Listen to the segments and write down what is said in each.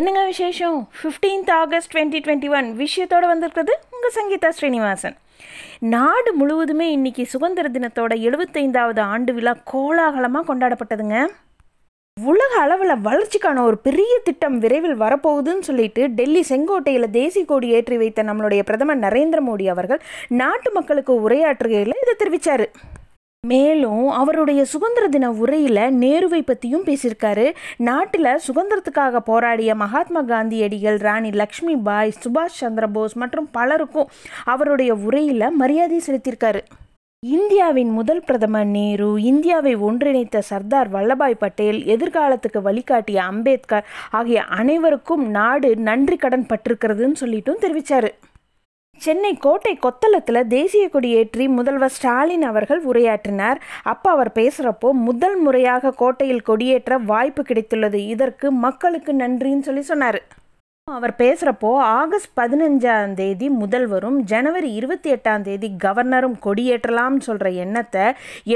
என்னங்க விசேஷம்? Fifteenth August twenty twenty one விஷயத்தோடு வந்திருக்கிறது உங்கள் சங்கீதா ஸ்ரீனிவாசன். நாடு முழுவதுமே இன்றைக்கி சுதந்திர தினத்தோட எழுபத்தைந்தாவது ஆண்டு விழா கோலாகலமாக கொண்டாடப்பட்டதுங்க. உலக அளவில் வளர்ச்சிக்கான ஒரு பெரிய திட்டம் விரைவில் வரப்போகுதுன்னு சொல்லிட்டு டெல்லி செங்கோட்டையில் தேசிய கொடி ஏற்றி வைத்த நம்மளுடைய பிரதமர் நரேந்திர மோடி அவர்கள் நாட்டு மக்களுக்கு உரையாற்றுகையில் இதை தெரிவித்தார் மேலும் அவருடைய சுதந்திர தின உரையில் நேருவை பற்றியும் பேசியிருக்காரு. நாட்டில் சுதந்திரத்துக்காக போராடிய மகாத்மா காந்தியடிகள் ராணி லக்ஷ்மி பாய் சுபாஷ் சந்திர போஸ் மற்றும் பலருக்கும் அவருடைய உரையில் மரியாதை செலுத்தியிருக்காரு. இந்தியாவின் முதல் பிரதமர் நேரு இந்தியாவை ஒன்றிணைத்த சர்தார் வல்லபாய் பட்டேல் எதிர்காலத்துக்கு வழிகாட்டிய அம்பேத்கர் ஆகிய அனைவருக்கும் நாடு நன்றி கடன் பட்டிருக்கிறதுன்னு சொல்லிட்டும் தெரிவித்தார் சென்னை கோட்டை கொத்தளத்தில் தேசிய கொடியேற்றி முதல்வர் ஸ்டாலின் அவர்கள் உரையாற்றினார். அப்போ அவர் பேசுகிறப்போ முதல் முறையாக கோட்டையில் கொடியேற்ற வாய்ப்பு கிடைத்துள்ளது. இதற்கு மக்களுக்கு நன்றின்னு சொல்லி சொன்னார். அவர் பேசுகிறப்போ ஆகஸ்ட் பதினஞ்சாம் தேதி முதல்வரும் ஜனவரி இருபத்தி எட்டாம் தேதி கவர்னரும் கொடியேற்றலாம்னு சொல்கிற எண்ணத்தை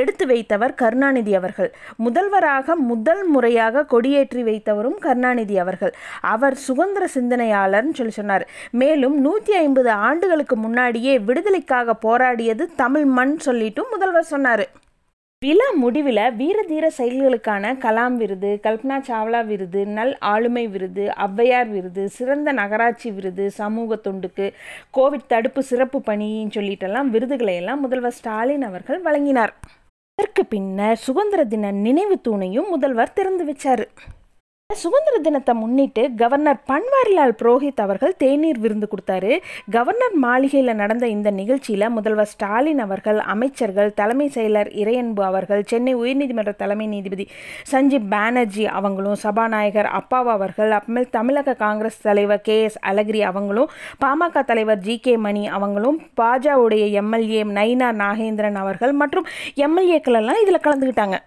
எடுத்து வைத்தவர் கருணாநிதி அவர்கள். முதல்வராக முதல் முறையாக கொடியேற்றி வைத்தவரும் கருணாநிதி அவர்கள். அவர் சுதந்திர சிந்தனையாளர்னு சொல்லி சொன்னார். மேலும் நூற்றி ஐம்பது ஆண்டுகளுக்கு முன்னாடியே விடுதலைக்காக போராடியது தமிழ் மண் சொல்லிட்டும் முதல்வர் சொன்னார். விழா முடிவில் வீரதீர செயல்களுக்கான கலாம் விருது கல்பனா சாவ்லா விருது நல் ஆளுமை விருது ஔவையார் விருது சிறந்த நகராட்சி விருது சமூக தொண்டுக்கு கோவிட் தடுப்பு சிறப்பு பணின்னு சொல்லிட்டெல்லாம் விருதுகளை எல்லாம் முதல்வர் ஸ்டாலின் அவர்கள் வழங்கினார். அதற்கு பின்னர் சுதந்திர தின நினைவு தூணையும் முதல்வர் திறந்து வச்சார். சுதந்திர தினத்தை முன்னிட்டு கவர்னர் பன்வாரிலால் புரோஹித் அவர்கள் தேநீர் விருந்து கொடுத்தாரு. கவர்னர் மாளிகையில் நடந்த இந்த நிகழ்ச்சியில் முதல்வர் ஸ்டாலின் அவர்கள் அமைச்சர்கள் தலைமை செயலர் இறையன்பு அவர்கள் சென்னை உயர்நீதிமன்ற தலைமை நீதிபதி சஞ்சீப் பானர்ஜி அவங்களும் சபாநாயகர் அப்பாவு அவர்கள் அப்புறமேல் தமிழக காங்கிரஸ் தலைவர் கே எஸ் அழகிரி அவங்களும் பாமக தலைவர் ஜி கே மணி அவங்களும் பாஜகவுடைய எம்எல்ஏ நயினா நாகேந்திரன் அவர்கள் மற்றும் எம்எல்ஏக்கள் எல்லாம் இதில் கலந்துக்கிட்டாங்க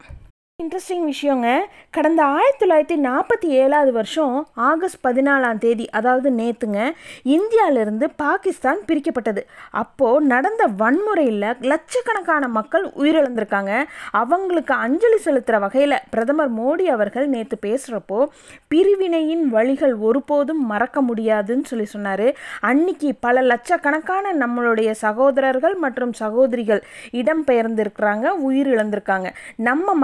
இன்ட்ரெஸ்டிங் விஷயங்க. கடந்த ஆயிரத்தி தொள்ளாயிரத்தி நாற்பத்தி ஏழாவது வருஷம் ஆகஸ்ட் பதினாலாம் தேதி அதாவது நேற்றுங்க இந்தியாவிலிருந்து பாகிஸ்தான் பிரிக்கப்பட்டது. அப்போது நடந்த வன்முறையில் லட்சக்கணக்கான மக்கள் உயிரிழந்திருக்காங்க. அவங்களுக்கு அஞ்சலி செலுத்துகிற வகையில் பிரதமர் மோடி அவர்கள் நேற்று பேசுகிறப்போ பிரிவினையின் வழிகள் ஒருபோதும் மறக்க முடியாதுன்னு சொல்லி சொன்னார். அன்னைக்கு பல லட்சக்கணக்கான நம்மளுடைய சகோதரர்கள் மற்றும் சகோதரிகள் இடம்பெயர்ந்திருக்கிறாங்க உயிரிழந்திருக்காங்க. நம்ம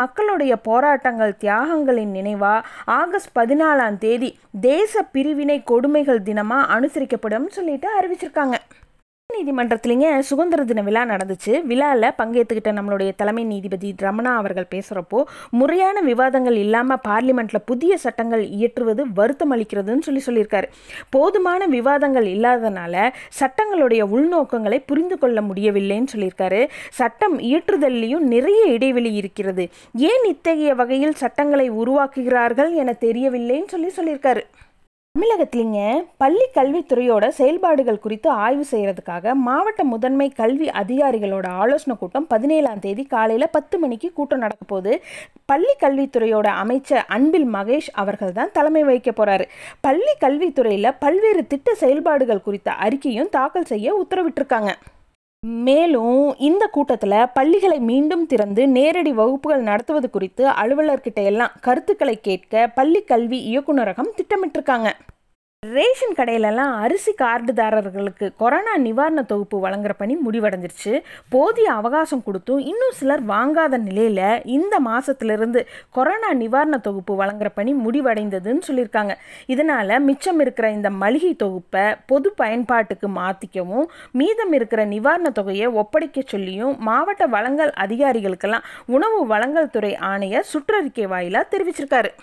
மக்களுடைய போராட்டங்கள் தியாகங்களின் நினைவா? ஆகஸ்ட் பதினாலாம் தேதி தேச பிரிவினை கொடுமைகள் தினமா அனுசரிக்கப்படும் சொல்லிட்டு அறிவிச்சிருக்காங்க. நீதிமன்றத்துலேங்க சுதந்திர தின விழா நடந்துச்சு. விழாவில் பங்கேற்றுக்கிட்ட நம்மளுடைய தலைமை நீதிபதி ரமணா அவர்கள் பேசுகிறப்போ முறையான விவாதங்கள் இல்லாமல் பார்லிமெண்ட்டில் புதிய சட்டங்கள் இயற்றுவது வருத்தம் அளிக்கிறதுன்னு சொல்லி சொல்லியிருக்காரு. போதுமான விவாதங்கள் இல்லாதனால சட்டங்களுடைய உள்நோக்கங்களை புரிந்து கொள்ள முடியவில்லைன்னு சொல்லியிருக்காரு. சட்டம் இயற்றுதல்லையும் நிறைய இடைவெளி இருக்கிறது. ஏன் இத்தகைய வகையில் சட்டங்களை உருவாக்குகிறார்கள் என தெரியவில்லைன்னு சொல்லி சொல்லியிருக்காரு. தமிழகத்திலிங்க பள்ளி கல்வித்துறையோட செயல்பாடுகள் குறித்து ஆய்வு செய்கிறதுக்காக மாவட்ட முதன்மை கல்வி அதிகாரிகளோட ஆலோசனை கூட்டம் பதினேழாம் தேதி காலையில் பத்து மணிக்கு கூட்டம் நடக்க போது பள்ளி கல்வித்துறையோட அமைச்சர் அன்பில் மகேஷ் அவர்கள் தான் தலைமை வகிக்க போகிறாரு பள்ளி கல்வித்துறையில் பல்வேறு திட்ட செயல்பாடுகள் குறித்த அறிக்கையும் தாக்கல் செய்ய உத்தரவிட்டிருக்காங்க. மேலும் இந்த கூட்டத்தில் பள்ளிகளை மீண்டும் திறந்து நேரடி வகுப்புகள் நடத்துவது குறித்து அலுவலர்கிட்ட எல்லாம் கருத்துக்களை கேட்க பள்ளி கல்வி இயக்குநரகம் திட்டமிட்டிருக்காங்க. ரேஷன் கடையிலலாம் அரிசி கார்டுதாரர்களுக்கு கொரோனா நிவாரண தொகுப்பு வழங்குற பணி முடிவடைஞ்சிருச்சு. போதிய அவகாசம் கொடுத்தும் இன்னும் சிலர் வாங்காத நிலையில் இந்த மாதத்துலேருந்து கொரோனா நிவாரண தொகுப்பு வழங்குற பணி முடிவடைந்ததுன்னு சொல்லியிருக்காங்க. இதனால் மிச்சம் இருக்கிற இந்த மளிகை தொகுப்பை பொது பயன்பாட்டுக்கு மாற்றிக்கவும் மீதம் இருக்கிற நிவாரண தொகையை ஒப்படைக்க சொல்லியும் மாவட்ட வழங்கல் அதிகாரிகளுக்கெல்லாம் உணவு வழங்கல் துறை ஆணையர் சுற்றறிக்கை வாயிலாக தெரிவிச்சிருக்காரு.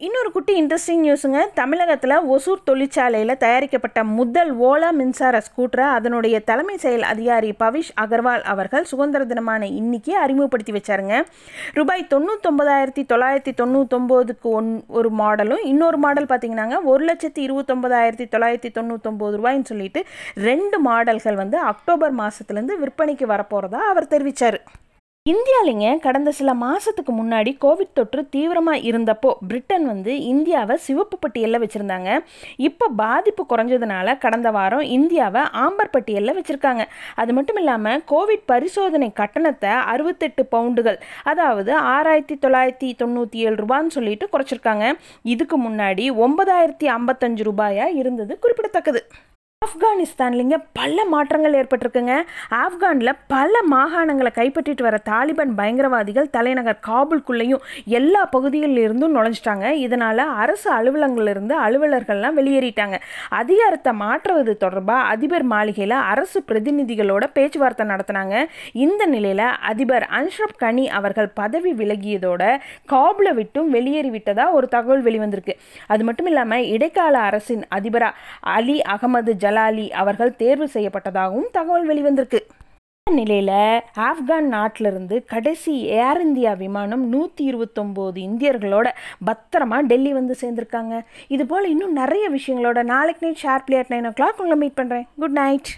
இன்னொரு குட்டி இன்ட்ரெஸ்டிங் நியூஸுங்க தமிழகத்தில் ஒசூர் தொழிற்சாலையில் தயாரிக்கப்பட்ட முதல் ஓலா மின்சார ஸ்கூட்டரை அதனுடைய தலைமை செயல் அதிகாரி பவிஷ் அகர்வால் அவர்கள் சுதந்திர தினமான இன்னைக்கு அறிமுகப்படுத்தி வச்சாருங்க. ரூபாய் தொண்ணூத்தொம்பதாயிரத்தி தொள்ளாயிரத்தி தொண்ணூத்தொம்போதுக்கு ஒன் ஒரு மாடலும் இன்னொரு மாடல் பார்த்தீங்கன்னாங்க ஒரு லட்சத்தி இருபத்தொம்பதாயிரத்தி தொள்ளாயிரத்தி தொண்ணூத்தொம்பது ரூபாய்ன்னு சொல்லிட்டு ரெண்டு மாடல்கள் வந்து அக்டோபர் மாதத்துலேருந்து விற்பனைக்கு வரப்போகிறதா அவர் தெரிவித்தார் இந்தியாலிங்க கடந்த சில மாதத்துக்கு முன்னாடி கோவிட் தொற்று தீவிரமாக இருந்தப்போ பிரிட்டன் வந்து இந்தியாவை சிவப்பு பட்டியலில் வச்சுருந்தாங்க. இப்போ பாதிப்பு குறைஞ்சதுனால கடந்த வாரம் இந்தியாவை ஆம்பர் பட்டியலில் வச்சுருக்காங்க. அது மட்டும் இல்லாமல் கோவிட் பரிசோதனை கட்டணத்தை அறுபத்தெட்டு பவுண்டுகள் அதாவது ஆறாயிரத்தி தொள்ளாயிரத்தி தொண்ணூற்றி ஏழு ரூபான்னு சொல்லிட்டு குறைச்சிருக்காங்க. இதுக்கு முன்னாடி ஒன்பதாயிரத்தி ஐம்பத்தஞ்சு ரூபாயாக இருந்தது குறிப்பிடத்தக்கது. ஆப்கானிஸ்தான்லிங்க பல மாற்றங்கள் ஏற்பட்டிருக்குங்க. ஆப்கானில் பல மாகாணங்களை கைப்பற்றிட்டு வர தாலிபான் பயங்கரவாதிகள் தலைநகர் காபுல்குள்ளேயும் எல்லா பகுதிகளிலிருந்தும் நுழைஞ்சிட்டாங்க. இதனால் அரசு அலுவலகங்களிலிருந்து அலுவலர்கள்லாம் வெளியேறிட்டாங்க. அதிகாரத்தை மாற்றுவது தொடர்பாக அதிபர் மாளிகையில் அரசு பிரதிநிதிகளோட பேச்சுவார்த்தை நடத்தினாங்க. இந்த நிலையில் அதிபர் அன்ஷ்ரப் கனி அவர்கள் பதவி விலகியதோட காபுலை விட்டும் வெளியேறிவிட்டதாக ஒரு தகவல் வெளிவந்திருக்கு. அது மட்டும் இல்லாமல் இடைக்கால அரசின் அதிபரா அலி அகமது ஜலாலி அவர்கள் தேர்வு செய்யப்பட்டதாகவும் தகவல் வெளிவந்திருக்கு. நிலையில் ஆப்கான் நாட்டிலிருந்து கடைசி ஏர் இந்தியா விமானம் நூற்றி இருபத்தொம்போது இந்தியர்களோட பத்திரமா டெல்லி வந்து சேர்ந்துருக்காங்க. இது போல் இன்னும் நிறைய விஷயங்களோட நாளைக்கு night sharply at nine o'clock உங்களை மீட் பண்ணுறேன் குட் நைட்.